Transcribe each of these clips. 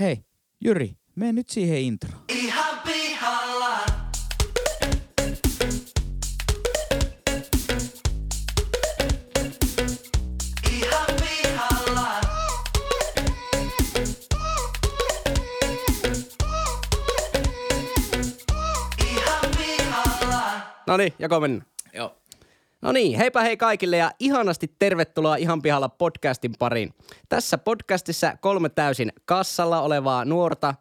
Hei, Jyri, mene nyt siihen introon. Ihan pihalla. Ihan pihalla. Ihan pihalla. No niin, joko mennä? Joo. No niin, heipä hei kaikille ja ihanasti tervetuloa Ihan pihalla podcastin pariin. Tässä podcastissa kolme täysin kassalla olevaa nuorta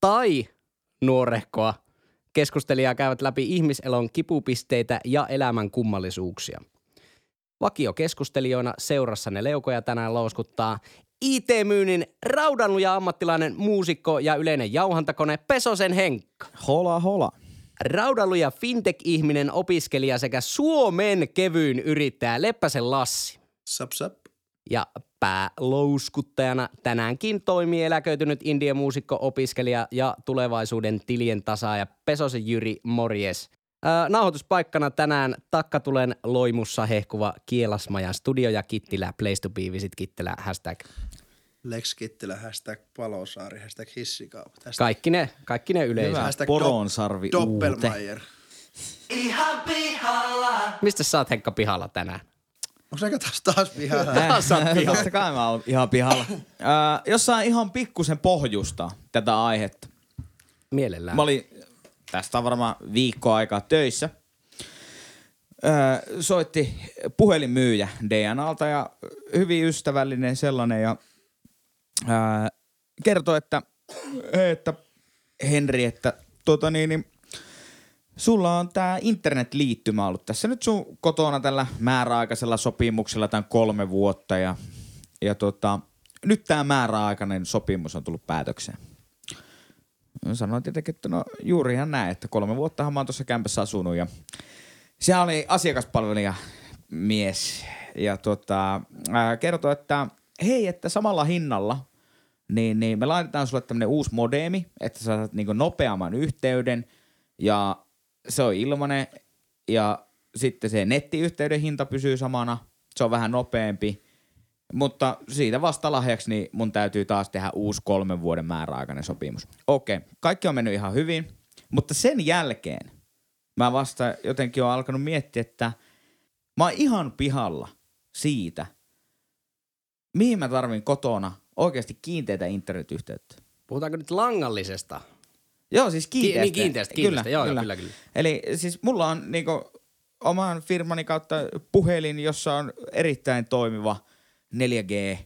tai nuorehkoa keskustelijaa käyvät läpi ihmiselon kipupisteitä ja elämän kummallisuuksia. Vakiokeskustelijoina seurassanne leukoja tänään louskuttaa IT-myynnin raudanluja ammattilainen muusikko ja yleinen jauhantakone Pesosen Henkka. Hola, hola. Raudaluja fintech-ihminen, opiskelija sekä Suomen kevyyn yrittäjä Leppäsen Lassi. Sap sap. Ja päällouskuttajana tänäänkin toimii eläköitynyt indie-muusikko, opiskelija ja tulevaisuuden tilien tasaaja Pesosen Jyri Morjes. Ää, nauhoituspaikkana tänään Takkatulen loimussa hehkuva Kielasmajan studio ja Kittilä, place to be, visit Kittilä, hashtag. Lex Kittilä, hashtag Palosaari, hashtag Hissikaupat, hashtag Kaikki ne, kaikki ne yleisö. Hyvä. Hashtag Poronsarvi Doppelmeier. Ihan pihalla. Mistä sä oot Henkka pihalla tänään? Onko se taas, taas pihalla? Taas sä oot pihalla. Totta kai mä oon ihan pihalla. Ää, jossain ihan pikkusen pohjusta tätä aihetta. Mielellään. Mä olin tästä on varmaan viikko aikaa töissä. Öö, soitti puhelinmyyjä DNAlta ja hyvin ystävällinen sellainen ja öö, kertoi, että, että Henri, että tota niin, niin sulla on tää internetliittymä ollut tässä nyt sun kotona tällä määräaikaisella sopimuksella tämän kolme vuotta ja, ja tota, nyt tämä määräaikainen sopimus on tullut päätökseen. Sanoin tietenkin, että no juurihan näin, että kolme vuottahan mä oon tuossa kämpässä asunut ja siellä oli asiakaspalvelija mies ja tota, ää, kertoi, että hei, että samalla hinnalla niin, niin me laitetaan sulle tämmönen uusi modeemi, että sä saat niinku nopeamman yhteyden. Ja se on ilmanen. Ja sitten se nettiyhteyden hinta pysyy samana, se on vähän nopeampi, mutta siitä vasta lahjaksi niin mun täytyy taas tehdä uusi kolmen vuoden määräaikainen sopimus. Okei, kaikki on mennyt ihan hyvin, mutta sen jälkeen mä vasta jotenkin oon alkanut miettiä, että mä oon ihan pihalla siitä, mihin mä tarvin kotona oikeasti kiinteitä internetyhteyttä. Puhutaanko nyt langallisesta? Joo, siis kiinteästä. niin, kiinteästä, kiinteästä. Joo, joo, kyllä, kyllä. Eli siis mulla on niinku oman firmani kautta puhelin, jossa on erittäin toimiva 4G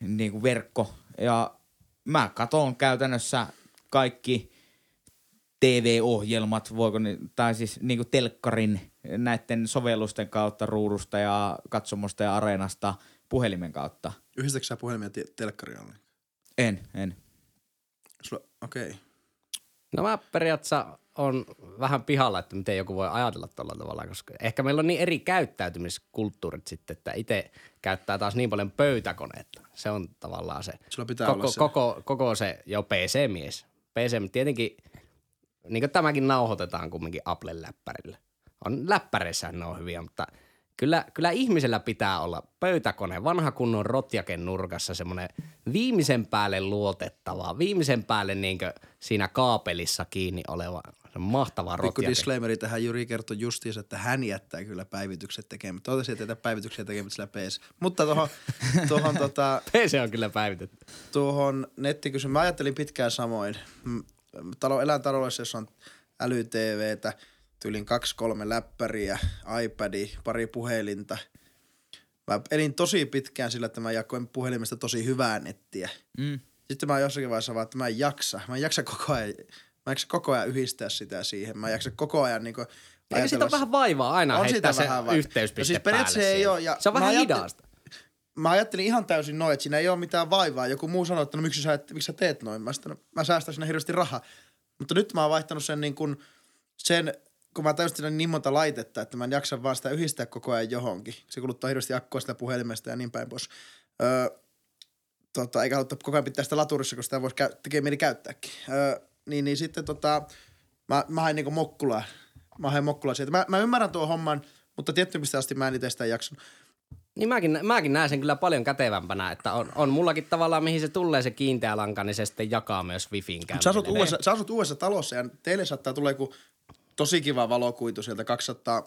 niinku verkko. Ja mä katon käytännössä kaikki TV-ohjelmat, voiko ne, tai siis niinku telkkarin näiden sovellusten kautta ruudusta ja katsomosta ja areenasta puhelimen kautta. Yhdistätkö sä puhelimia te- ollenkaan? En, en. Sulla, okei. Okay. No mä periaatteessa on vähän pihalla, että miten joku voi ajatella tuolla tavalla, koska ehkä meillä on niin eri käyttäytymiskulttuurit sitten, että itse käyttää taas niin paljon pöytäkoneetta. Se on tavallaan se. Sulla pitää koko, olla se. Koko, koko se jo PC-mies. PC, tietenkin, niin kuin tämäkin nauhoitetaan kumminkin Apple-läppärillä. On läppäreissähän ne on hyviä, mutta kyllä, kyllä ihmisellä pitää olla pöytäkone, vanha kunnon rotjaken nurkassa, semmoinen viimeisen päälle luotettava, viimeisen päälle niin siinä kaapelissa kiinni oleva se mahtava Pikku rotjake. disclaimeri tähän. Juri kertoi justiinsa, että hän jättää kyllä päivitykset tekemättä. Toivottavasti et jätä päivityksiä tekemättä sillä PC. Mutta tuohon, tuohon, tota, PC on kyllä päivitetty. tuohon nettikysymykseen. Mä ajattelin pitkään samoin. Talo, elän taloudessa, jossa on äly-TVtä, tyylin kaksi kolme läppäriä, iPadi, pari puhelinta. Mä elin tosi pitkään sillä, että mä jakoin puhelimesta tosi hyvää nettiä. Mm. Sitten mä jossakin vaiheessa vaan, että mä en jaksa. Mä en jaksa koko ajan, mä en jaksa koko ajan yhdistää sitä siihen. Mä en jaksa koko ajan niinku Eikö siitä ole vähän vaivaa aina On heittää se vähän yhteyspiste No siis päälle periaatteessa ei oo, ja Se on vähän ajattelin- hidasta. mä ajattelin ihan täysin noin, että siinä ei ole mitään vaivaa. Joku muu sanoi, että no miksi sä, et, miksi sä teet noin. Mä, sitten, mä säästän siinä hirveästi rahaa. Mutta nyt mä oon vaihtanut sen niin kuin, sen, kun mä täysin siinä niin monta laitetta, että mä en jaksa vaan sitä yhdistää koko ajan johonkin. Se kuluttaa hirveästi akkua sitä puhelimesta ja niin päin pois. Öö, tota, eikä haluttu koko ajan pitää sitä laturissa, kun sitä voisi käy- tekee mieli käyttääkin. Öö, niin, niin sitten tota, mä, mä hain niinku mokkulaa. Mä hain mokkulaa sieltä. Mä, mä ymmärrän tuon homman, mutta tietty mistä asti mä en itse sitä jaksanut. Niin mäkin, mäkin näen sen kyllä paljon kätevämpänä, että on, on mullakin tavallaan, mihin se tulee se kiinteä lanka, niin se sitten jakaa myös Wifin Mut Sä asut, uudessa, sä asut uudessa talossa ja teille saattaa tulla joku tosi kiva valokuitu sieltä 200,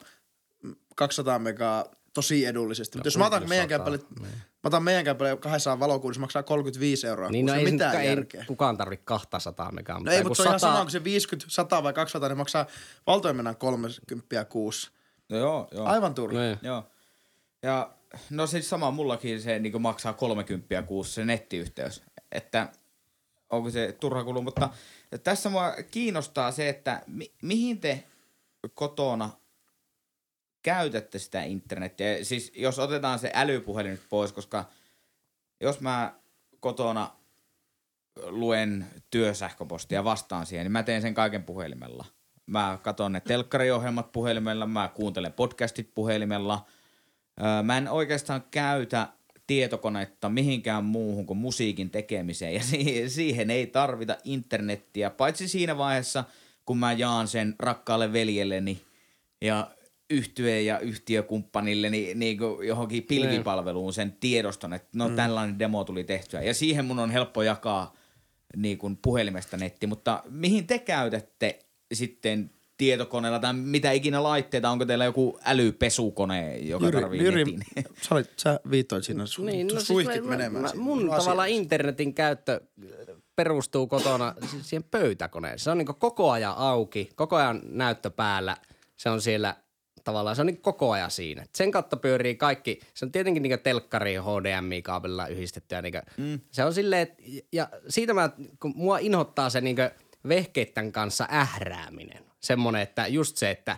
200 megaa tosi edullisesti. Mutta jos mä otan meidän kämpälle, mä otan meidän kämpälle 200 valokuitu, se maksaa 35 euroa. Niin no ei, mitään ei järkeä. kukaan tarvitse 200 megaa. No ei, joku mutta se on ihan 100 sama, kun se 50, 100 vai 200, niin maksaa valtoimennan 30 kuussa. No joo, joo. Aivan turha. Niin. Joo. Ja no siis sama mullakin se niin maksaa 30 kuussa se nettiyhteys. Että onko se turha kulu, mutta tässä mua kiinnostaa se, että mi- mihin te kotona käytätte sitä internetiä. Siis jos otetaan se älypuhelin nyt pois, koska jos mä kotona luen työsähköpostia vastaan siihen, niin mä teen sen kaiken puhelimella. Mä katson ne telkkariohjelmat puhelimella, mä kuuntelen podcastit puhelimella. Mä en oikeastaan käytä tietokonetta mihinkään muuhun kuin musiikin tekemiseen. Ja si- siihen ei tarvita internettiä, paitsi siinä vaiheessa, kun mä jaan sen rakkaalle veljelleni ja yhtye- ja yhtiökumppanilleni niin kuin johonkin pilvipalveluun sen tiedoston, että no tällainen demo tuli tehtyä. Ja siihen mun on helppo jakaa niin kuin puhelimesta netti, mutta mihin te käytätte sitten tietokoneella tai mitä ikinä laitteita, onko teillä joku älypesukone, joka tarvii netin? sä, olit, sä viittoit siinä su, niin, no, suihkit siis mä- menemään. Mä, siinä. mun Asiallisesti. tavallaan internetin käyttö perustuu kotona si- siihen pöytäkoneeseen. Se on niin koko ajan auki, koko ajan näyttö päällä. Se on siellä tavallaan, se on niin koko ajan siinä. Sen kautta pyörii kaikki, se on tietenkin niin telkkari HDMI-kaapelilla yhdistetty. Ja niin mm. Se on silleen, että, ja siitä mä, kun mua inhottaa se niin vehkeitten kanssa ährääminen. Semmoinen, että just se, että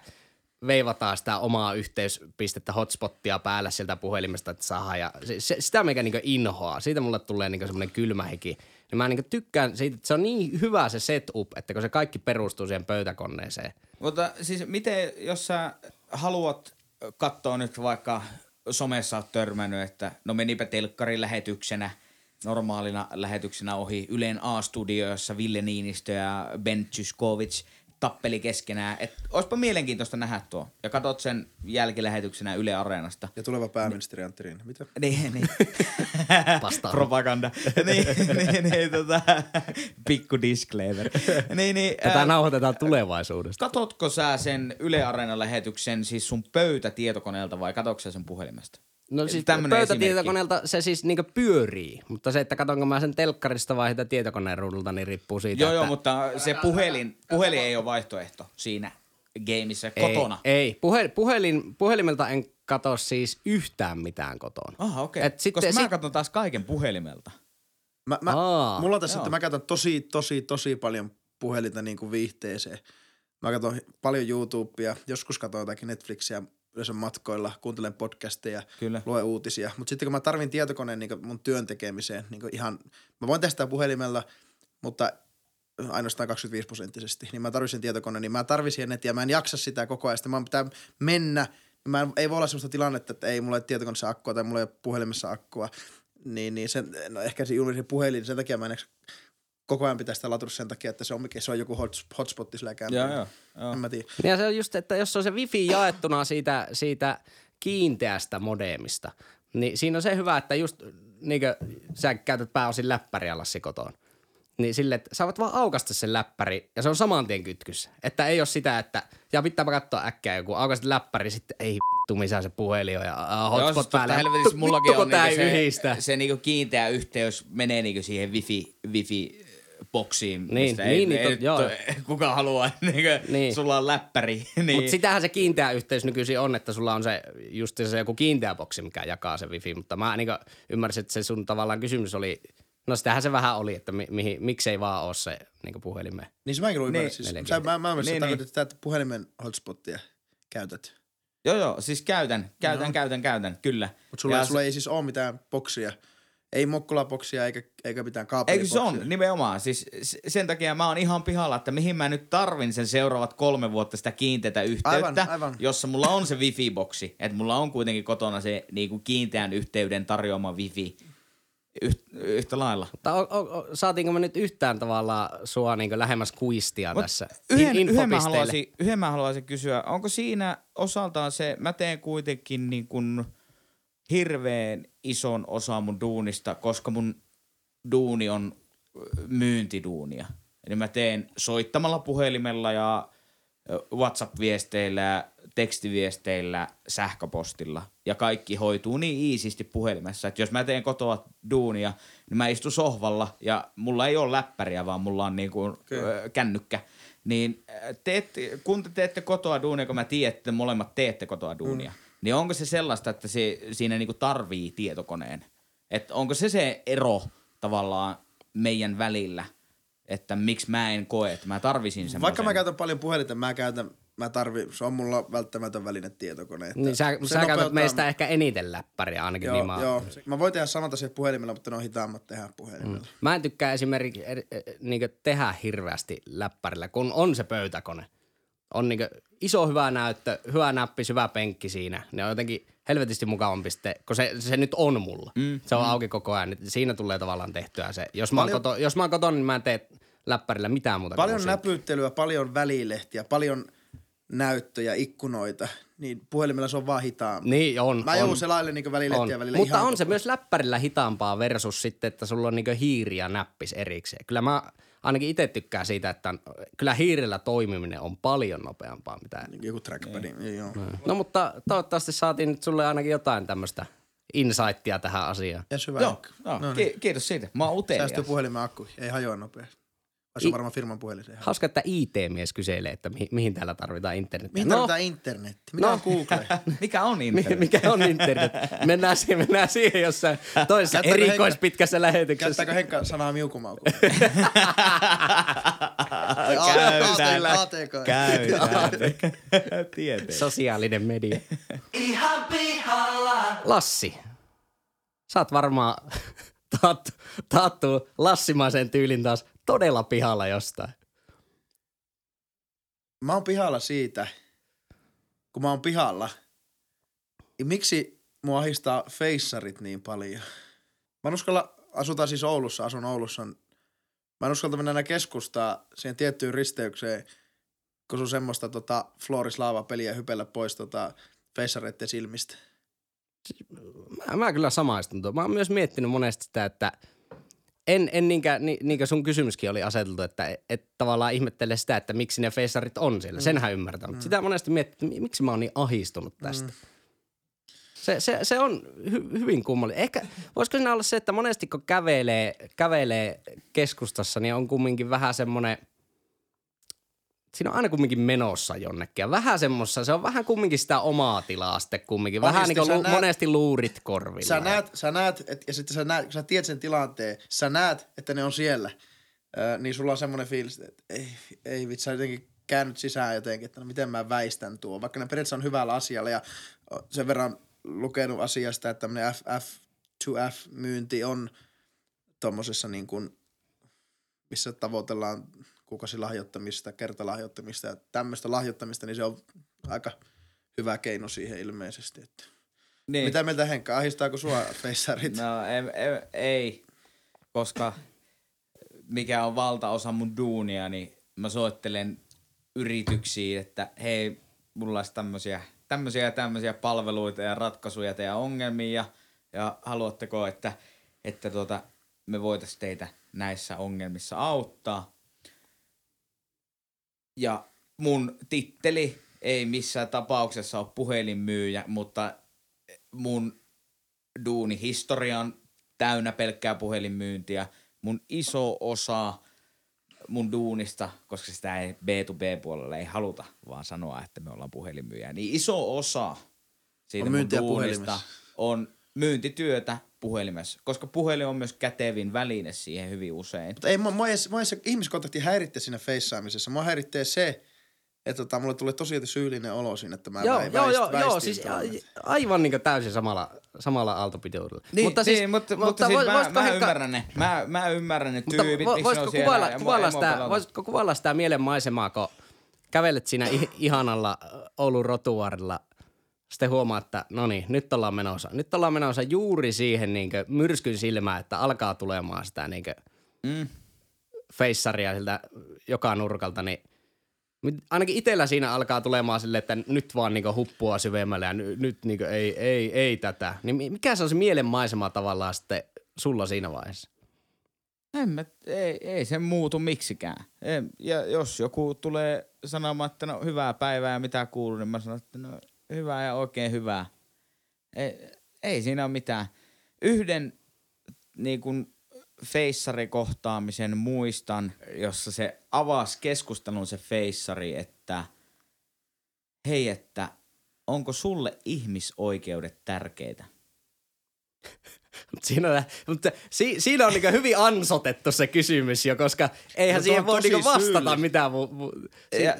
veivataan sitä omaa yhteyspistettä, hotspottia päällä sieltä puhelimesta, että saa. Ja se, se, sitä meikä niinku inhoaa. Siitä mulle tulee niinku semmoinen kylmä hiki. Ja mä niinku tykkään siitä, että se on niin hyvä se setup, että kun se kaikki perustuu siihen pöytäkoneeseen. Mutta siis miten, jos sä haluat katsoa nyt vaikka somessa oot törmännyt, että no menipä telkkarin lähetyksenä, normaalina lähetyksenä ohi Ylen A-studio, jossa Ville Niinistö ja Ben Zyskovic tappeli keskenään. Että olisipa mielenkiintoista nähdä tuo. Ja katot sen jälkilähetyksenä Yle Areenasta. Ja tuleva pääministeri Antti Rinne. Mitä? Niin, niin. Propaganda. niin, niin, niin, tota, pikku disclaimer. niin, niin, Tätä ää, nauhoitetaan tulevaisuudesta. Katotko sä sen Yle Areenan lähetyksen siis sun pöytätietokoneelta vai katotko sä sen puhelimesta? No siis pöytätietokoneelta se siis niinku pyörii, mutta se, että katsonko mä sen telkkarista vai sitä tietokoneen ruudulta, niin riippuu siitä, Joo, että... joo, mutta se puhelin, puhelin ei ole vaihtoehto siinä gameissa kotona. Ei, ei. Puhe, puhelin, puhelimelta en katso siis yhtään mitään kotona. Aha, okei. Et Okay. sitten- Koska mä sit- katson taas kaiken puhelimelta. Mä, mä, Aa, mulla on tässä, joo. että mä käytän tosi, tosi, tosi paljon puhelinta niin kuin viihteeseen. Mä katson paljon YouTubea, joskus katson jotakin Netflixiä yleensä matkoilla, kuuntelen podcasteja, Kyllä. luen uutisia. Mutta sitten kun mä tarvin tietokoneen niin mun työn tekemiseen, niin ihan, mä voin testaa puhelimella, mutta ainoastaan 25 prosenttisesti, niin mä tarvitsen tietokoneen, niin mä tarvitsen nettiä, mä en jaksa sitä koko ajan, sitten mä pitää mennä, mä en, ei voi olla sellaista tilannetta, että ei mulla ole tietokoneessa akkua tai mulla ei ole puhelimessa akkua, niin, niin sen, no ehkä se juuri se puhelin, sen takia mä en koko ajan pitää sitä laturissa sen takia, että se on, mikä- se on joku hot, hotspotti sillä kämpillä. Joo, joo. En mä tiedä. Ja se on just, että jos on se wifi jaettuna siitä, siitä kiinteästä modemista, niin siinä on se hyvä, että just niin kuin sä käytät pääosin läppäriä Lassi kotoon. Niin sille, että sä voit vaan aukasta sen läppäri ja se on saman tien kytkyssä. Että ei ole sitä, että ja pitääpä katsoa äkkiä joku aukaiset läppäri, sitten ei vittu missä se puhelin on ja uh, Joo, hotspot siis päällä. helvetissä mullakin on niinku se, yhdistä. se niinku kiinteä yhteys menee niinku siihen wifi, wifi boksiin, Niin, mistä niin, ei, niin, ei tot- nyt joo. kuka haluaa, niinku, Niin. sulla on läppäri. niin. Mutta sitähän se kiinteä yhteys nykyisin on, että sulla on se just se joku kiinteä boksi, mikä jakaa se wifi. Mutta mä niin ymmärsin, että se sun tavallaan kysymys oli, no sitähän se vähän oli, että mi, mihin, miksei vaan ole se niin puhelimeen. Niin se mäkin luin Niin. niin, siis, 4G. sä, mä, mä Niin, niin, niin. että, puhelimen hotspottia käytät. Joo, joo, siis käytän, käytän, No. käytän, käytän, kyllä. Mutta sulla, Ja sulla ei siis ole mitään boksia. Ei mokkulaboksia eikä, eikä mitään Eikö kaapeliboksia. se on, nimenomaan. Siis sen takia mä oon ihan pihalla, että mihin mä nyt tarvin sen seuraavat kolme vuotta sitä kiinteätä yhteyttä, Aivan, aivan. jossa mulla on se wifi-boksi. Että mulla on kuitenkin kotona se niinku kiinteän yhteyden tarjoama wifi yht, yhtä lailla. Mutta o, o, o, saatiinko me nyt yhtään tavallaan sua niin lähemmäs kuistia Mut tässä? Yhden, In- yhden, mä haluaisin, yhden mä haluaisin kysyä, onko siinä osaltaan se, mä teen kuitenkin niin kuin hirveän ison osan mun duunista, koska mun duuni on myyntiduunia. Eli mä teen soittamalla puhelimella ja WhatsApp-viesteillä, tekstiviesteillä, sähköpostilla. Ja kaikki hoituu niin iisisti puhelimessa, että jos mä teen kotoa duunia, niin mä istun sohvalla ja mulla ei ole läppäriä, vaan mulla on niinku, ö, kännykkä. Niin teet, kun te teette kotoa duunia, kun mä tiedän, että te molemmat teette kotoa duunia, mm. Niin onko se sellaista, että se, siinä niinku tarvii tietokoneen? Että onko se se ero tavallaan meidän välillä, että miksi mä en koe, että mä tarvisin semmoisen. Vaikka mä käytän paljon puhelinta, mä käytän, mä tarvi, se on mulla välttämätön väline tietokone. Että Niin sä, sä käytät nopeuttaa- meistä ehkä eniten läppäriä ainakin Joo, niin mä, joo. Mä voin tehdä samat asiat puhelimella, mutta ne on hitaammat tehdä puhelimella. Mm. Mä en tykkää esimerkiksi niin tehdä hirveästi läppärillä, kun on se pöytäkone. On niin iso hyvä näyttö, hyvä näppi, hyvä penkki siinä. Ne on jotenkin helvetisti mukavampi sitten, kun se, se nyt on mulla. Mm, se on mm. auki koko ajan. niin Siinä tulee tavallaan tehtyä se. Jos mä, oon koto, jos mä oon kotona, niin mä en tee läppärillä mitään muuta Paljon kuin näpyttelyä, paljon välilehtiä, paljon näyttöjä, ikkunoita, niin puhelimella se on vaan hitaampi. Niin on. Mä joudun selaille niin välilehtiä On. välillä Mutta on se koko- myös läppärillä hitaampaa versus sitten, että sulla on niinku hiiri ja näppis erikseen. Kyllä mä ainakin itse tykkään siitä, että on, kyllä hiirellä toimiminen on paljon nopeampaa. Mitä... Joku trackpad, niin. joo. No mutta toivottavasti saatiin nyt sulle ainakin jotain tämmöistä insightia tähän asiaan. Ja syvä Joo, joo No ki- kiitos siitä. Mä oon utelias. Säästyy puhelimen akku, ei hajoa nopeasti. Vai se on varmaan firman puhelin. Hauska, että IT-mies kyselee, että mihin, mihin täällä tarvitaan internetiä. Mihin no, tarvitaan internetti? Mitä No. on Google? Mikä on internet? mikä on internet? Mennään siihen, mennään siihen jossain toisessa Käyttääkö erikoispitkässä lähetyksessä. Käyttääkö Henkka sanaa miukumauku? Käytän. Käytän. Tietenkin. Sosiaalinen media. ihan pihalla. Lassi, sä oot varmaan taattu, taattu lassimaisen tyylin taas todella pihalla jostain. Mä oon pihalla siitä, kun mä oon pihalla. Ja miksi mua ahistaa feissarit niin paljon? Mä en uskalla, asutaan siis Oulussa, asun Oulussa. Mä en uskalta mennä enää keskustaa siihen tiettyyn risteykseen, kun sun semmoista tota, Florislaava peliä hypellä pois tota, feissareiden silmistä. Mä, mä kyllä samaistun tuo. Mä oon myös miettinyt monesti sitä, että en, en niinkä, ni, niinkö sun kysymyskin oli aseteltu, että et tavallaan ihmettele sitä, että miksi ne feissarit on siellä. Mm. Senhän ymmärtää, mutta sitä monesti miettii, että mi- miksi mä oon niin ahistunut tästä. Se, se, se on hy, hyvin kummallinen. Ehkä voisiko siinä olla se, että monesti kun kävelee, kävelee keskustassa, niin on kumminkin vähän semmoinen – siinä on aina kumminkin menossa jonnekin. Ja vähän semmoista, se on vähän kumminkin sitä omaa tilaa sitten kumminkin. Vähän Monesti niin kuin lu, näet- monesti luurit korvilla. Sä näet, sä näet et, ja sitten sä näet, kun sä tiedät sen tilanteen, sä näet, että ne on siellä, ö, niin sulla on semmoinen fiilis, että ei, ei vitsi, sä jotenkin käännyt sisään jotenkin, että no miten mä väistän tuo. Vaikka ne periaatteessa on hyvällä asialla ja sen verran lukenut asiasta, että tämmöinen F2F-myynti on tuommoisessa niin kuin, missä tavoitellaan kuukausilahjoittamista, kertalahjoittamista ja tämmöistä lahjoittamista, niin se on aika hyvä keino siihen ilmeisesti. Että. Niin. Mitä mieltä Henkka, ahistaako sua feissarit? No. Ei, ei, ei, koska mikä on valtaosa mun duunia, niin mä soittelen yrityksiin, että hei, mulla olisi tämmöisiä, tämmöisiä ja tämmöisiä palveluita ja ratkaisuja teidän ongelmiin ja, ja haluatteko, että, että tuota, me voitaisiin teitä näissä ongelmissa auttaa. Ja mun titteli ei missään tapauksessa ole puhelinmyyjä, mutta mun duunihistoria on täynnä pelkkää puhelinmyyntiä. Mun iso osa mun duunista, koska sitä ei B2B-puolella ei haluta vaan sanoa, että me ollaan puhelinmyyjä, niin iso osa siitä On mun duunista on myyntityötä puhelimessa, koska puhelin on myös kätevin väline siihen hyvin usein. Mutta ei, mua, mua, ei, mua ei se ihmiskontakti häiritte siinä feissaamisessa. Mua häiritsee se, että tota, mulle tulee tosi syyllinen olo siinä, että mä Joo, väi- joo, väist- joo, joo, väistin siis a- aivan niin täysin samalla, samalla aaltopituudella. Niin, mutta siis, niin, mutta, mutta, mutta siis voi- mä, mä, ymmärrän ne. Mä, mä ymmärrän ne Mutta tyypit, vo- miksi ne voisitko on kuvailla, kuvailla, sitä, voisitko kuvailla sitä mielenmaisemaa, kun kävelet siinä ih- ihanalla Oulun rotuarilla, sitten huomaa, että no niin, nyt ollaan menossa. Nyt ollaan menossa juuri siihen niin myrskyn silmään, että alkaa tulemaan sitä niin Mm. feissaria siltä joka nurkalta, niin Ainakin itsellä siinä alkaa tulemaan silleen, että nyt vaan niinku huppua syvemmälle ja nyt, nyt niinku ei, ei, ei tätä. Niin mi- mikä se on se mielenmaisema tavallaan sitten sulla siinä vaiheessa? En mä, ei, ei se muutu miksikään. En, ja jos joku tulee sanomaan, että no hyvää päivää ja mitä kuuluu, niin mä sanon, että no hyvää ja oikein hyvää. Ei, ei siinä ole mitään. Yhden niin kuin feissarikohtaamisen muistan, jossa se avasi keskustelun se feissari, että hei, että onko sulle ihmisoikeudet tärkeitä? Mut Siinä, mutta si, siinä on niinku hyvin ansotettu se kysymys jo, koska eihän No siihen voi niinku vastata syyllistä. mitään. Mu, mu,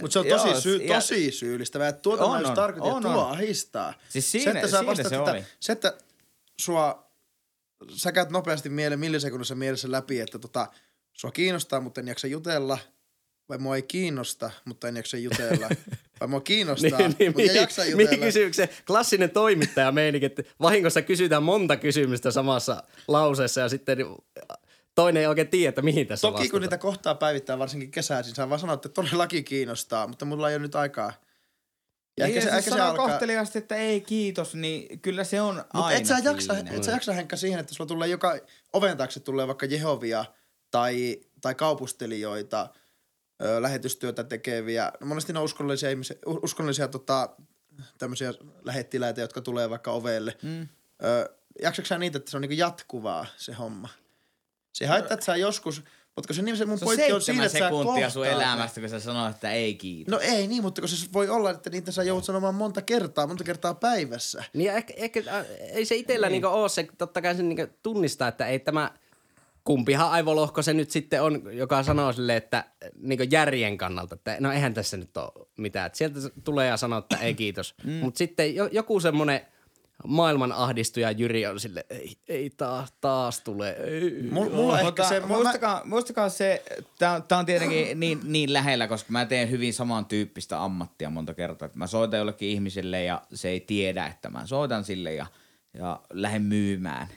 Mutta se on tosi, joo, syy, ja- tosi syyllistävää. Että tuota On, on, tarkoitin, että on, tuo ahistaa. Siis se, siinä- että sä siinä vastaat se oli. se, että sua, sä käyt nopeasti mielen millisekunnissa mielessä läpi, että tota, sua kiinnostaa, mutta en jaksa jutella. Vai mua ei kiinnosta, mutta en jaksa jutella. Vai mua kiinnostaa, niin, niin, mutta jaksa mihin kysymykseen? Klassinen toimittaja meininki, että vahingossa kysytään monta kysymystä samassa lauseessa ja sitten toinen ei oikein tiedä, että mihin tässä Toki kun vastataan. niitä kohtaa päivittää, varsinkin kesäisin, saa vaan sanoa, että todellakin kiinnostaa, mutta mulla ei ole nyt aikaa. Ja Niin, ehkä se, jos ehkä se alkaa... kohteliaasti, että ei kiitos, niin kyllä se on Mutta aina et sä jaksa, siinä. et sä jaksa Henkka siihen, että sulla tulee joka oven taakse tulee vaikka Jehovia tai, tai kaupustelijoita, ö, lähetystyötä tekeviä. No monesti ne on uskollisia, ihmisiä, u- uskollisia tota, tämmöisiä lähettiläitä, jotka tulee vaikka ovelle. Mm. Ö, jaksatko sä niitä, että se on niinku jatkuvaa se homma? Se haittaa, että sä joskus, mutta se, niin se mun Se pointti on siinä, että sä sekuntia sun elämästä, kun sä sanoit, että ei kiitos. No ei niin, mutta kun se voi olla, että niitä sä joudut sanomaan monta kertaa, monta kertaa päivässä. Niin ehkä, ehkä äh, ei se itsellä niin. niinku ole se, totta kai se niinku tunnistaa, että ei tämä, kumpihan aivolohko se nyt sitten on, joka sanoo sille, että niinku järjen kannalta, että no eihän tässä nyt ole mitään. Et sieltä tulee ja sanoo, että ei kiitos. Mm. Mutta sitten jo, joku semmoinen maailman ahdistuja Jyri on sille, ei, ei taas, taas tule. Ei. Mulla, mulla ehkä Mutta se... Mä, muistakaa, muistakaa se, tää, on- tietenkin niin, niin lähellä, koska mä teen hyvin samantyyppistä ammattia monta kertaa. Että mä soitan jollekin ihmiselle ja se ei tiedä, että mä soitan sille ja, ja lähden myymään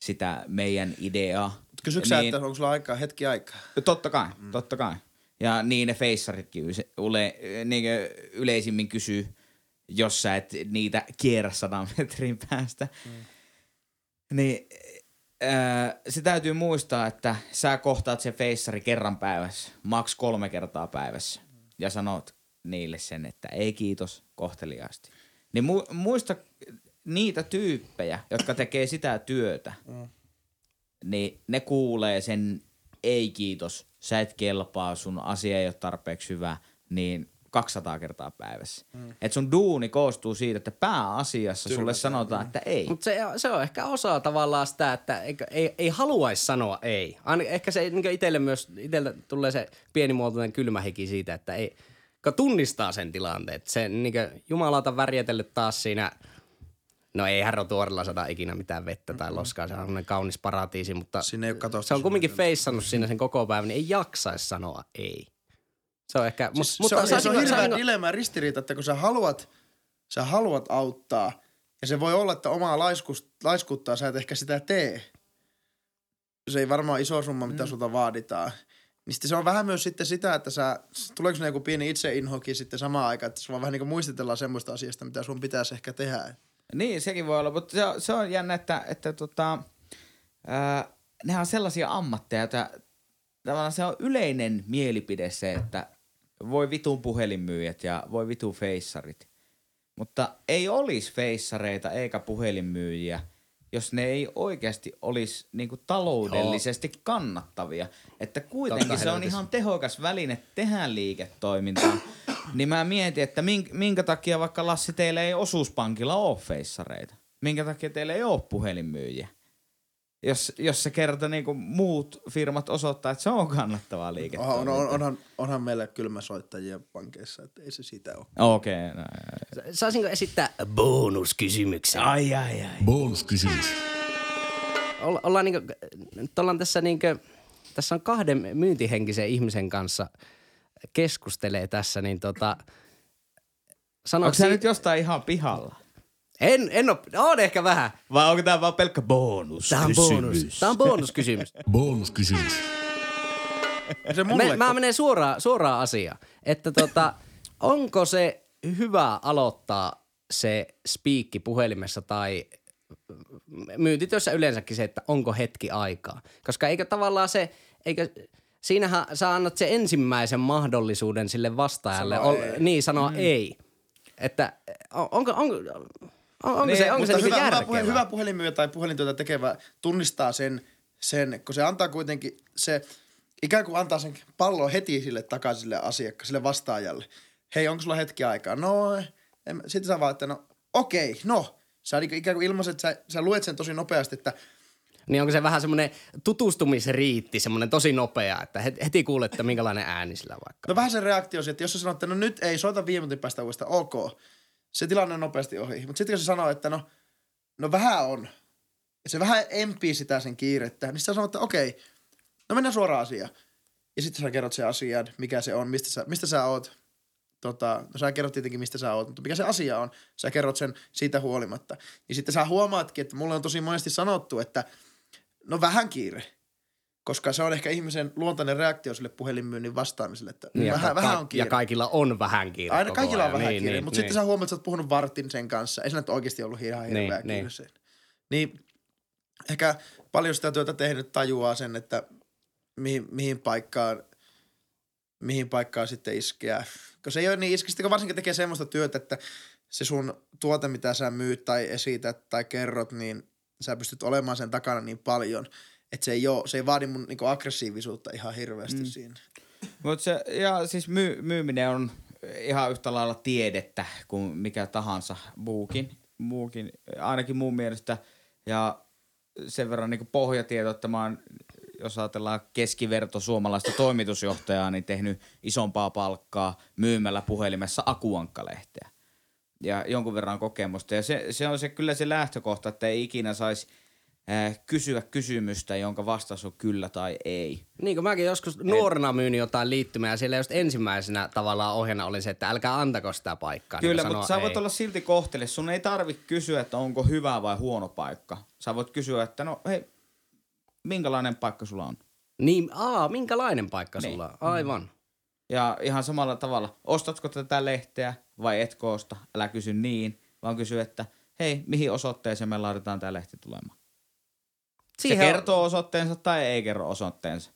sitä meidän ideaa. Kysyksä, niin, että onko sulla aikaa, hetki aikaa? Totta kai, mm. totta kai. Ja niin ne feissaritkin yle, niin yleisimmin kysyy, jos sä et niitä kierrä sadan metrin päästä. Mm. Niin äh, se täytyy muistaa, että sä kohtaat sen feissari kerran päivässä, maks kolme kertaa päivässä. Ja sanot niille sen, että ei kiitos, kohteliaasti. Niin mu- muista niitä tyyppejä, jotka tekee sitä työtä, Mm. niin ne kuulee sen ei kiitos, sä et kelpaa, sun asia ei ole tarpeeksi hyvä, niin 200 kertaa päivässä. Mm. Et sun duuni koostuu siitä, että pääasiassa sulle sanotaan, että ei. Mutta se, se on ehkä osa tavallaan sitä, että ei, ei, ei haluaisi sanoa ei. Aina, ehkä se niin itselle myös, itselle tulee se pienimuotoinen kylmähiki siitä, että ei, tunnistaa sen tilanteen. Että se niin jumalauta värjätellyt taas siinä, no ei Härro Tuorella saada ikinä mitään vettä tai loskaa, se on semmoinen kaunis paratiisi, mutta Sinne ei ole se on kumminkin feissannut siinä sen koko päivän, niin ei jaksaisi sanoa ei. Se on ehkä, Siis mut, se, on, se on saisinko- hirveä saisinko- dilemma ristiriita, että kun sä haluat, sä haluat auttaa, ja se voi olla, että omaa laiskus, laiskuuttaa sä et ehkä sitä tee. Se ei varmaan iso summa, mitä mm. sulta vaaditaan. Niin sitten se on vähän myös sitten sitä, että sä, tuleeko sinne joku pieni itseinhoki sitten samaan aikaan, että sua vähän niin kuin muistutellaan semmoista asiasta, mitä sun pitäisi ehkä tehdä. Niin, sekin voi olla, mutta se, on- se on jännä, että, että tota, ää, nehän on sellaisia ammatteja, että tavallaan se on yleinen mielipide se, että voi vitun puhelinmyyjät ja voi vitun feissarit. Mutta ei olisi feissareita eikä puhelinmyyjiä, jos ne ei oikeasti olisi niinku taloudellisesti Joo. kannattavia. Että kuitenkin Totta se on ihan tehokas väline tehdä liiketoimintaa. Niin mä mietin, että minkä, minkä takia vaikka Lassi teillä ei osuuspankilla ole feissareita. Minkä takia teillä ei ole puhelinmyyjiä. Jos, jos se kerta niinku muut firmat osoittaa, että se on kannattavaa On, liiketoimintaa. on, onhan, onhan meillä kylmäsoittajia pankeissa, että ei se siitä ole. Okei. Okay, no, Saisinko esittää bonuskysymyksen? ai, ai, ai. Bonuskysymys. Olla, ollaan niinku, nyt ollaan tässä niinku, tässä on kahden myyntihenkisen ihmisen kanssa keskustelee tässä, niin tota, sano Onko sä nyt jostain ihan pihalla? En, en ole, on ehkä vähän. Vai onko tää vaan pelkkä bonus? Tämä on bonus. Tämä on bonuskysymys. Bonuskysymys. Se mulle, Me, mä menen suoraan, suoraan asiaan. Että tota, onko se hyvä aloittaa se spiikki puhelimessa tai myyntityössä yleensäkin se, että onko hetki aikaa. Koska eikö tavallaan se, eikö, siinähän sä annat se ensimmäisen mahdollisuuden sille vastaajalle. Sanoa ei. Niin, sanoa mm. ei. Että on- onko, onko, on, onko Niin, se, onko se niinku hyvä, hyvä, järkevää? puhe, hyvä puhelinmyyjä tai puhelintyötä tekevä tunnistaa sen, sen, kun se antaa kuitenkin se, ikään kuin antaa sen pallon heti sille takaisin sille asiakkaalle, sille vastaajalle. Hei, onko sulla hetki aikaa? No, en, sitten sä vaan, että no, okei, no. Sä ikään kuin ilmaiset, sä, sä luet sen tosi nopeasti, että Niin onko se vähän semmoinen tutustumisriitti, semmoinen tosi nopea, että het- heti kuulet, että minkälainen ääni sillä vaikka. No vähän se reaktio että jos sä sanot, että no nyt ei, soita viime minuutin päästä uudestaan, ok. Se tilanne on nopeasti ohi. Mutta sitten kun se sanoo, että no, no vähän on, ja se vähän empii sitä sen kiirettä, niin sä sanoo, että okei, no mennään suoraan asiaan. Ja sitten sä kerrot sen asian, mikä se on, mistä sä, mistä sä oot. Tota, no sä kerrot tietenkin, mistä sä oot, mutta mikä se asia on, sä kerrot sen siitä huolimatta. Ja sitten sä huomaatkin, että mulle on tosi monesti sanottu, että no vähän kiire. Koska se on ehkä ihmisen luontainen reaktio sille puhelinmyynnin vastaamiselle, että Niin, vähän, ka- vähän on kiire. Ja kaikilla on vähän kiire Aina kaikilla on ajan. vähän niin, kiire, niin, mutta niin. sitten sä huomaat, että sä oot puhunut vartin sen kanssa. Ei se nyt oikeasti ollut ihan hirveä Niin, kiire niin. Niin ehkä paljon sitä työtä tehnyt tajuaa sen, että mihin, mihin paikkaan mihin paikkaan sitten iskeä. Koska se ei ole niin iskistä, kun varsinkin tekee semmoista työtä, että se sun tuote, mitä sä myyt tai esität tai kerrot, niin sä pystyt olemaan sen takana niin paljon, että se ei, ole, se ei vaadi mun niinku aggressiivisuutta ihan hirveästi mm. siinä. Mutta se, ja siis myy, myyminen on ihan yhtä lailla tiedettä kuin mikä tahansa muukin, muukin ainakin mun mielestä. Ja sen verran niin pohjatieto, että mä oon, jos ajatellaan keskiverto suomalaista toimitusjohtajaa, niin tehnyt isompaa palkkaa myymällä puhelimessa akuankkalehteä. Ja jonkun verran kokemusta. Ja se, se on se, kyllä se lähtökohta, että ei ikinä saisi äh, kysyä kysymystä, jonka vastaus on kyllä tai ei. Niin kuin mäkin joskus nuorena myin jotain liittymää ja siellä just ensimmäisenä tavallaan ohjana oli se, että älkää antako sitä paikkaa. Kyllä, niin mutta sä voit ei. olla silti kohtele. Sun ei tarvi kysyä, että onko hyvä vai huono paikka. Sä voit kysyä, että no hei, minkälainen paikka sulla on? Niin, aa, minkälainen paikka Niin. sulla on? Aivan. Ja ihan samalla tavalla, ostatko tätä lehteä vai etkö osta? Älä kysy niin, vaan kysy, että hei, mihin osoitteeseen me laitetaan tämä lehti tulemaan. Siihen Se kertoo osoitteensa tai ei kerro osoitteensa.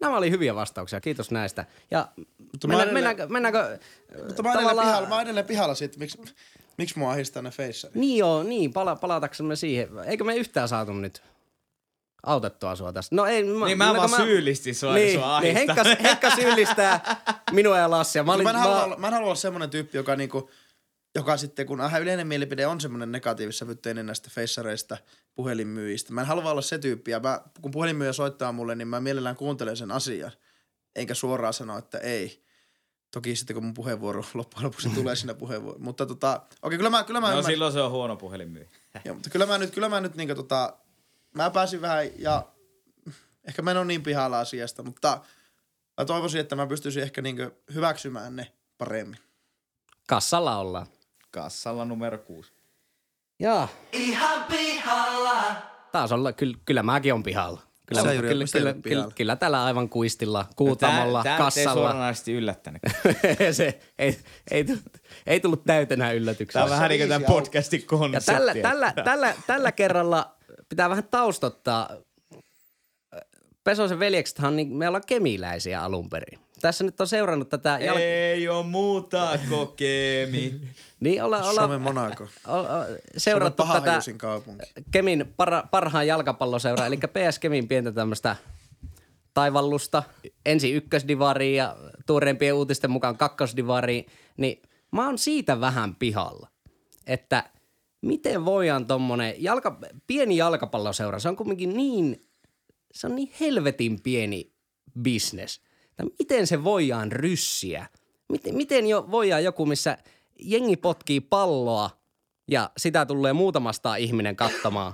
Nämä oli hyviä vastauksia, kiitos näistä. Ja Mutta mä mennä, edelleen- mennäänkö, mennäänkö Mutta mä edelleen pihalla, mä edelleen pihalla siitä, miksi, miksi mua ahistaa ne feissari. Niin joo, niin, pala, palataksemme siihen. Eikö me yhtään saatu nyt autettua sua tästä? No ei, mä, Niin mä no, vaan kun syyllistin sua, niin, niin, sua niin. Henkka, Henkka syyllistää minua ja Lassia. Mä, olin, Mä en, halua, mä, olla, mä en halua olla semmoinen tyyppi, joka niinku, joka sitten, kun aha, yleinen mielipide on semmoinen negatiivissävytteinen näistä feissareista, puhelinmyyjistä. Mä en halua olla se tyyppi, ja mä, kun puhelinmyyjä soittaa mulle, niin mä mielellään kuuntelen sen asian, enkä suoraan sano, että ei. Toki sitten, kun mun puheenvuoro loppujen lopuksi tulee siinä puheenvuoro. Mutta tota, okei, kyllä mä, kyllä mä No ymmärrän. silloin se on huono puhelinmyyjä. Joo, mutta kyllä mä nyt, kyllä mä nyt niinku tota, mä pääsin vähän ja ehkä mä en ole niin pihalla asiasta, mutta mä toivoisin, että mä pystyisin ehkä niinku hyväksymään ne paremmin. kassalla ollaan. Kassalla numero kuusi. Jaa, Ihan pihalla. taas olla, kyllä, kyllä mäkin on pihalla. Kyllä, Sä, kyllä, kyllä, kyllä, pihalla? kyllä, täällä aivan kuistilla, kuutamolla, tää, tää ei kassalla. suoranaisesti yllättänyt. se ei, ei, ei tullut täytenä yllätyksenä. Tää on vähän niin kuin tämän podcastin Ja konsepti. tällä, että- tällä, tällä, tällä kerralla pitää vähän taustottaa. Pesosen veljeksethän, niin me ollaan kemiläisiä alun perin. Tässä nyt on seurannut tätä... Jal... Ei oo muuta kokemi. Niin olla, olla, Suomen Monaco. olla, Suomen seurattu tätä kaupunki. Kemin para, parhaan jalkapalloseura, eli PS Kemin pientä tämmöistä taivallusta. Ensin ykkösdivariin ja tuoreimpien uutisten mukaan kakkosdivariin. Niin mä oon siitä vähän pihalla, että miten voidaan tommonen jalka, pieni jalkapalloseura, se on kumminkin niin, se on niin helvetin pieni. Että miten se voidaan ryssiä? Miten, miten jo voidaan joku, missä jengi potkii palloa ja sitä tulee muutamasta ihminen katsomaan.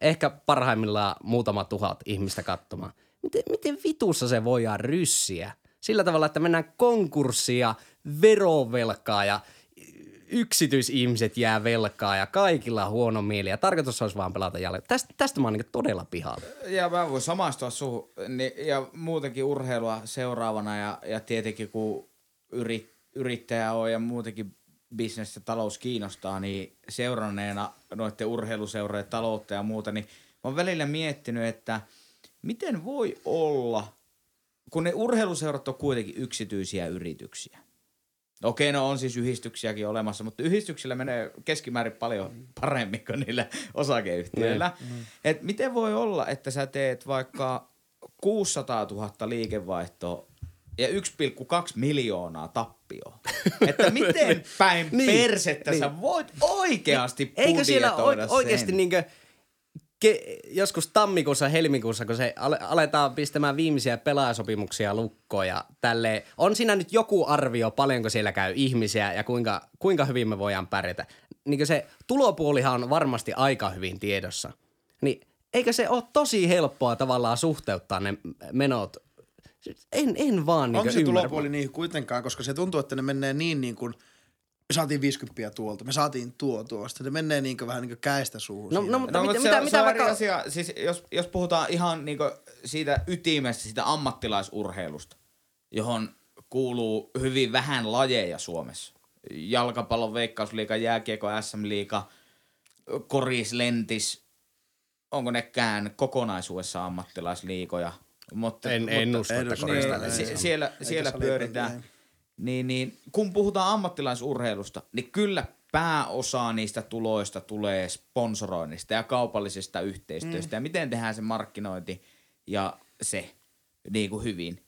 Ehkä parhaimmillaan muutama tuhat ihmistä katsomaan. Miten, miten vitussa se voidaan ryssiä? Sillä tavalla, että mennään konkurssia, verovelkaa ja yksityisihmiset jää velkaa ja kaikilla huono mieli ja tarkoitus olisi vaan pelata jalkaa. Tästä, tästä mä oon niin todella pihalla. Ja mä voin samastua suhun. Niin, ja muutenkin urheilua seuraavana ja, ja tietenkin kun yrit, yrittäjä on ja muutenkin bisnes ja talous kiinnostaa, niin seuranneena noiden urheiluseurojen taloutta ja muuta, niin mä oon välillä miettinyt, että miten voi olla, kun ne urheiluseurat on kuitenkin yksityisiä yrityksiä. Okei, no on siis yhdistyksiäkin olemassa, mutta yhdistyksillä menee keskimäärin paljon paremmin kuin niillä osakeyhtiöillä. Mm. Et miten voi olla, että sä teet vaikka 600 000 liikevaihtoa ja 1,2 miljoonaa tappioa. Että miten päin Niin, persettä niin. sä voit oikeasti Eikö siellä budjetoida o- oikeasti niinkö ke, joskus tammikuussa, helmikuussa, kun se ale, aletaan pistämään viimeisiä pelaajasopimuksia lukkoon ja tälleen, on siinä nyt joku arvio, paljonko siellä käy ihmisiä ja kuinka, kuinka hyvin me voidaan pärjätä. Niin se tulopuolihan on varmasti aika hyvin tiedossa. Niin eikö se ole tosi helppoa tavallaan suhteuttaa ne menot? En, en vaan niin Onko se ymmärrä. tulopuoli niin kuitenkaan, koska se tuntuu, että ne menee niin niin kuin, me saatiin 50 tuolta, me saatiin tuo tuosta. Ne menee niin kuin, vähän niin kuin käestä suuhun. No, no, mutta No, mitä, mutta mitä, se, mitä se on vaikka... asia. Siis jos, jos puhutaan ihan niinku siitä ytimestä, siitä ammattilaisurheilusta, johon kuuluu hyvin vähän lajeja Suomessa. Jalkapallon, veikkausliiga, jääkiekko, SM-liiga, koris, lentis. Onko nekään kokonaisuudessa ammattilaisliigoja? Mutta, En ennusta, En että niin, siellä, siellä pyöritään. ei. Niin, niin, kun puhutaan ammattilaisurheilusta, niin kyllä pääosa niistä tuloista tulee sponsoroinnista ja kaupallisesta yhteistyöstä. Mm. Ja miten tehdään se markkinointi ja se niin kuin hyvin.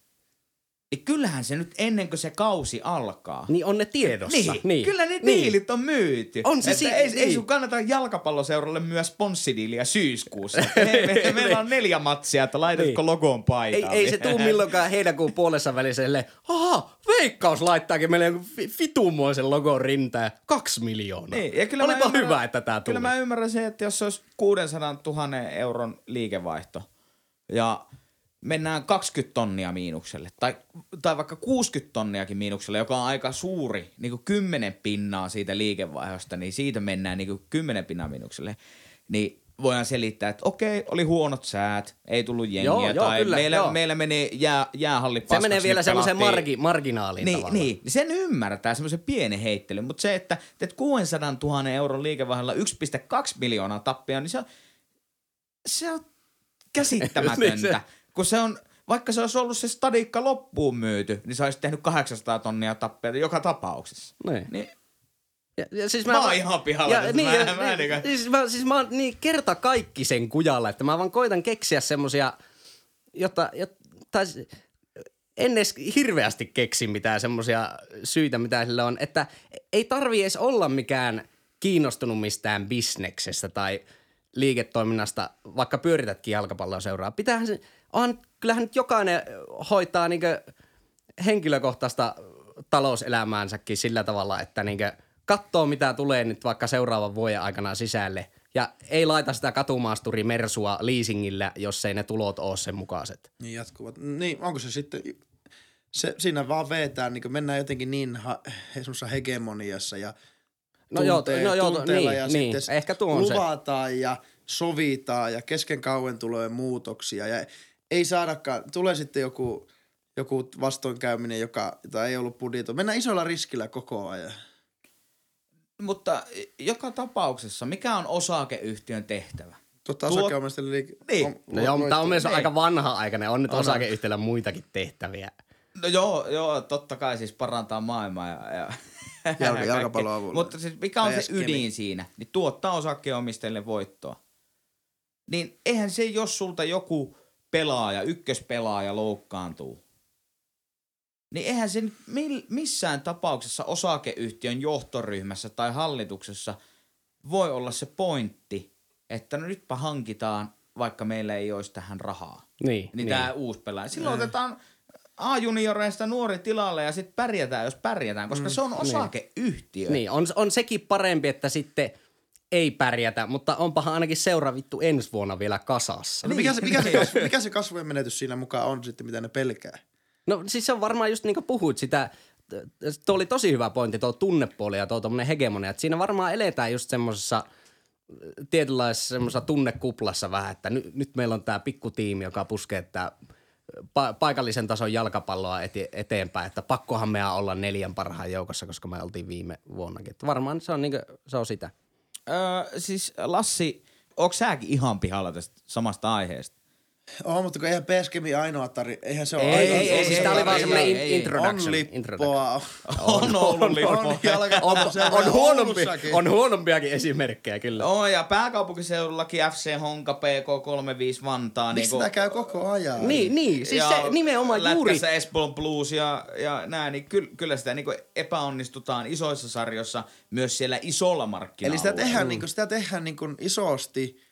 Niin kyllähän se nyt ennen kuin se kausi alkaa. Niin on ne tiedossa. Niin, niin. kyllä ne niin. diilit on myyty. On se si- ei, ei niin. sun kannata jalkapalloseuralle myös sponssidiiliä syyskuussa. me, me, meillä on neljä matsia, että laitatko Niin. logoon Ei, paitaan. ei se tuu milloinkaan heinäkuun puolessa välissä silleen, aha, veikkaus laittaakin meille jonkun logon rintaan kaksi miljoonaa. Niin, ja kyllä Olipa ymmärrän- hyvä, että tää tuli. Kyllä mä ymmärrän se, että jos se olisi 600 000 euron liikevaihto ja mennään 20 tonnia miinukselle tai, tai vaikka 60 tonniakin miinukselle, joka on aika suuri, niin kuin 10 pinnaa siitä liikevaihdosta, niin siitä mennään niin kuin 10 pinnaa miinukselle, niin voidaan selittää, että okei, oli huonot säät, ei tullut jengiä, Joo, joo, tai kyllä, meillä, joo. meillä menee jää, jäähalli se menee vielä niin semmoiseen pelattiin- margi, marginaaliin niin, tavallaan. niin, sen ymmärtää semmoisen pienen heittelyn, mutta se, että teet 600 000 euron liikevaihdolla 1,2 miljoonaa tappia, niin se on, se on käsittämätöntä, Niin se- kun se on, vaikka se olisi ollut se stadikka loppuun myyty, niin se olisi tehnyt 800 tonnia tappia joka tapauksessa. Niin. Niin, Ja, ja siis Mä oon ihan pihalla tästä. niin, Mä- ja, mä niin, niinku- siis, mä, siis mä oon niin kerta kaikki sen kujalla, että mä vaan koitan keksiä semmosia, jotta, jotta en edes hirveästi keksi mitään semmosia syitä, mitä sillä on, että ei tarvi edes olla mikään kiinnostunut mistään bisneksestä tai liiketoiminnasta, vaikka pyöritätkin jalkapalloa seuraa. Pitäähän se, on, kyllähän nyt jokainen hoitaa niinkö henkilökohtaista talouselämäänsäkin sillä tavalla, että niinkö katsoo mitä tulee nyt vaikka seuraavan vuoden aikana sisälle ja ei laita sitä katumaasturi mersua leasingillä, jos ei ne tulot ole sen mukaiset. Niin jatkuvat. Niin, onko se sitten, se, siinä vaan vetään, niin mennään jotenkin niin ha, hegemoniassa ja No joo, tuntee- no joo, tunteella niin, ja niin. sitten Ehkä tuo on se. luvataan ja sovitaan ja kesken kauen tulee muutoksia ja ei saadakaan, tulee sitten joku, joku vastoinkäyminen, joka, jota ei ollut budjeto. Mennään isolla riskillä koko ajan. mutta joka tapauksessa, mikä on osakeyhtiön tehtävä? Totta Tuo- osakeomistajille liike... Niin. No joo, mutta tämä on myös Niin. aika vanha-aikainen. On nyt On, osakeyhtiöllä muitakin tehtäviä. No joo, joo, totta kai siis parantaa maailmaa ja, ja Jalka- jalkapallon avulla. Mutta siis mikä on se ydin siinä? Niin tuottaa osakkeenomistajille voittoa. Niin eihän se, jos sulta joku pelaaja, ykköspelaaja loukkaantuu, niin eihän se nyt mil- missään tapauksessa osakeyhtiön johtoryhmässä tai hallituksessa voi olla se pointti, että no nytpä hankitaan, vaikka meillä ei olisi tähän rahaa Niin, niin, niin. tämä uusi pelaaja. Silloin otetaan A-junioreista nuori tilalle ja sitten pärjätään, jos pärjätään, koska mm, se on osakeyhtiö. Niin, on, on sekin parempi, että sitten ei pärjätä, mutta onpahan ainakin seura vittu ensi vuonna vielä kasassa. No mikä, se, mikä, se Niin. kasvu, mikä se kasvujen menetys siinä mukaan on sitten, mitä ne pelkää? No siis se on varmaan just niin kuin puhuit sitä tuo oli tosi hyvä pointti, tuo tunnepuoli ja tuo tommonen hegemonia. Että siinä varmaan eletään just semmosessa tietynlaisessa semmoisessa tunnekuplassa vähän, että nyt, nyt meillä on tämä pikkutiimi, joka puskee tää pa- paikallisen tason jalkapalloa eti- eteenpäin, että pakkohan meidän olla neljän parhaan joukossa, koska me oltiin viime vuonnakin. Että varmaan se on, niinku, se on sitä. Öö, siis Lassi, onko säkin ihan pihalla tästä samasta aiheesta? Oh, mutta kun eihän Peskemi ainoa tari, eihän se ole Ei, ainoa. ei, ei, siis tää oli vaan ei, introduction. On lippoa. On ollut lippoa. On. On, huonompi, on huonompiakin esimerkkejä kyllä. On, ja pääkaupunkiseudullakin FC Honka PK35 Vantaa. Miksi niinku- sitä käy koko ajan? Niin, niin. Siis ja se nimenomaan juuri. Lätkässä Espoon Blues ja, ja näin, niin kyllä, kyllä sitä niin epäonnistutaan isoissa sarjoissa myös siellä isolla markkina Eli sitä tehdään, niin kuin, sitä tehdään niin kuin isosti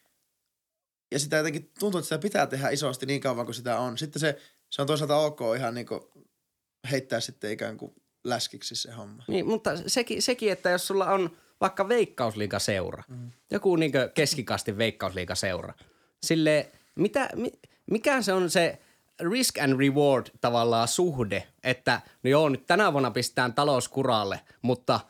ja sitä jotenkin tuntuu, että sitä pitää tehdä isosti niin kauan kuin sitä on. Sitten se, se on toisaalta ok ihan niin kuin heittää sitten ikään kuin läskiksi se homma. Niin, mutta sekin, sekin, että jos sulla on vaikka veikkausliigaseura, mm. joku niin keskikasti veikkausliigaseura, sille mitä, mi, mikä se on se risk and reward tavallaan suhde, että no joo, nyt tänä vuonna pistetään talouskuralle, mutta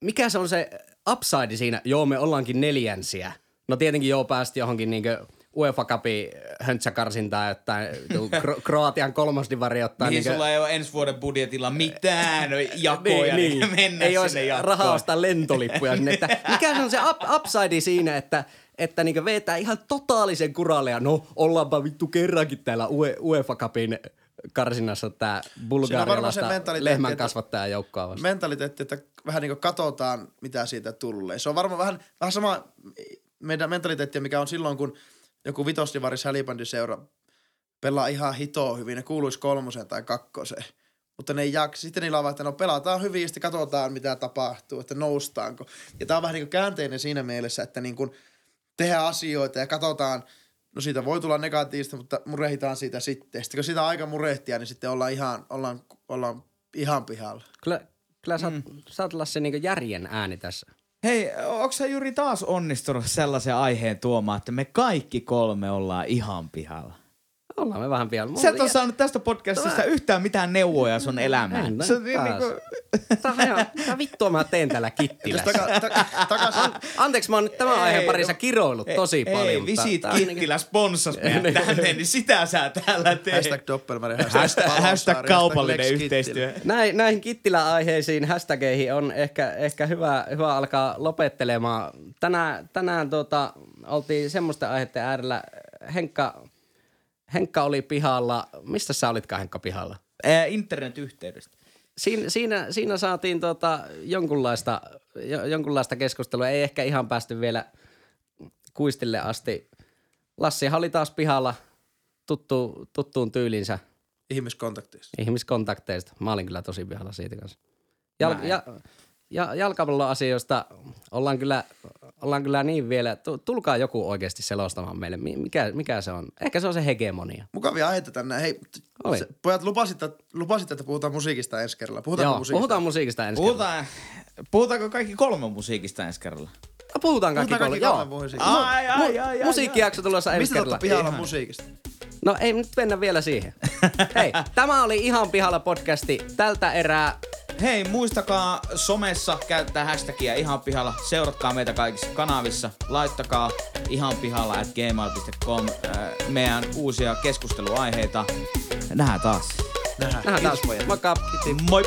mikä se on se upside siinä, joo me ollaankin neljänsiä. No tietenkin joo päästi johonkin niinkö UEFA Cupin höntsäkarsintaan Kro- Kroatian kolmosdivari ottaa Mihin niinkö- sulla ei ole ensi vuoden budjetilla mitään jakoja, niin, niin. mennä Ei sinne jatkoon. rahaa ostaa lentolippuja sinne. Että mikä se on se up, upside siinä, että, että niinku vetää ihan totaalisen kuralle ja no ollaanpa vittu kerrankin täällä UE, UEFA Cupin karsinnassa tää Siinä on varmaan se bulgarialaista mentaliteetti, lehmän että- kasvattaja joukkoa vastaan. mentaliteetti, että vähän niin kuin katsotaan, mitä siitä tulee. Se on varmaan vähän, vähän sama meidän mentaliteetti, mikä on silloin, kun joku vitosdivari salibandyseura pelaa ihan hitoa hyvin, ne kuuluisi kolmoseen tai kakkoseen. Mutta ne ei jaksa. Sitten niillä on vaan, että no pelataan hyvin ja sitten katsotaan, mitä tapahtuu, että noustaanko. Ja tämä on vähän niin kuin käänteinen siinä mielessä, että niin kuin tehdään asioita ja katsotaan, no siitä voi tulla negatiivista, mutta murehitaan siitä sitten. Sitten kun sitä on aika murehtia, niin sitten ollaan ihan, ollaan, ollaan ihan pihalla. Kyllä, kyllä sä, mm. sä oot Lassi niinku järjen ääni tässä. Hei, onko sä Juri taas onnistunut sellaisen aiheen tuomaan, että me kaikki kolme ollaan ihan pihalla? Ollaan me vähän pian. Sä et ole saanut tästä podcastista yhtään mitään neuvoja sun elämään. En, Se on niin, taas. niinku, Tää, vittua mä teen täällä kittilässä. Taka, ta, takaisin, Anteeksi, mä oon nyt tämän Ei, aiheen parissa no- kiroillut tosi ei, paljon. Ei, Visit Kittilä sponssas meidät tänne, niin sitä sä täällä teet. hashtag Doppelmari, Hashtag, hashtag kaupallinen yhteistyö. Näin, näihin Kittilä-aiheisiin hashtageihin on ehkä, ehkä hyvä, hyvä alkaa lopettelemaan. Tänään, tänään tuota, oltiin semmoista aiheiden äärellä. Henkka, Henkka oli pihalla. Mistä sä olitkaan Henkka pihalla? Ää, internetyhteydestä. Siinä, siinä, siinä saatiin tota jonkunlaista, jo, jonkunlaista keskustelua. Ei ehkä ihan päästy vielä kuistille asti. Lassi oli taas pihalla tuttu, tuttuun tyylinsä Ihmiskontakteissa. ihmiskontakteista. Mä olin kyllä tosi pihalla siitä kanssa. Jal, ja, ja, jalkapalloasioista ollaan kyllä, ollaan kyllä niin vielä. Tu- Tulkaa joku oikeasti selostamaan meille, mi- mikä, mikä se on. Ehkä se on se hegemonia. Mukavia aiheita tänne. Hei, Oli. se, pojat, lupasitte, lupasitte, että puhutaan musiikista ensi kerralla. Puhutaanko Joo, musiikista? puhutaan musiikista ensi kerralla. Puhutaan, puhutaanko kaikki kolme musiikista ensi kerralla? No, Puhutaan kaikki, Puhutaan kaikki kolme. kolme Joo. musiikista. Ai, ai, ai, ai, Musiikkijakso tulossa ensi Mistä kerralla. olette pihalla musiikista? No ei nyt mennä vielä siihen. Hei, tämä oli Ihan pihalla podcasti. Tältä erää Hei, muistakaa somessa käyttää hashtagia ihan pihalla. Seuratkaa meitä kaikissa kanavissa. Laittakaa ihan pihalla at gmail.com äh, meidän uusia keskusteluaiheita. Nähdään taas. Nähdään. nähdään taas. Moikka. Moi!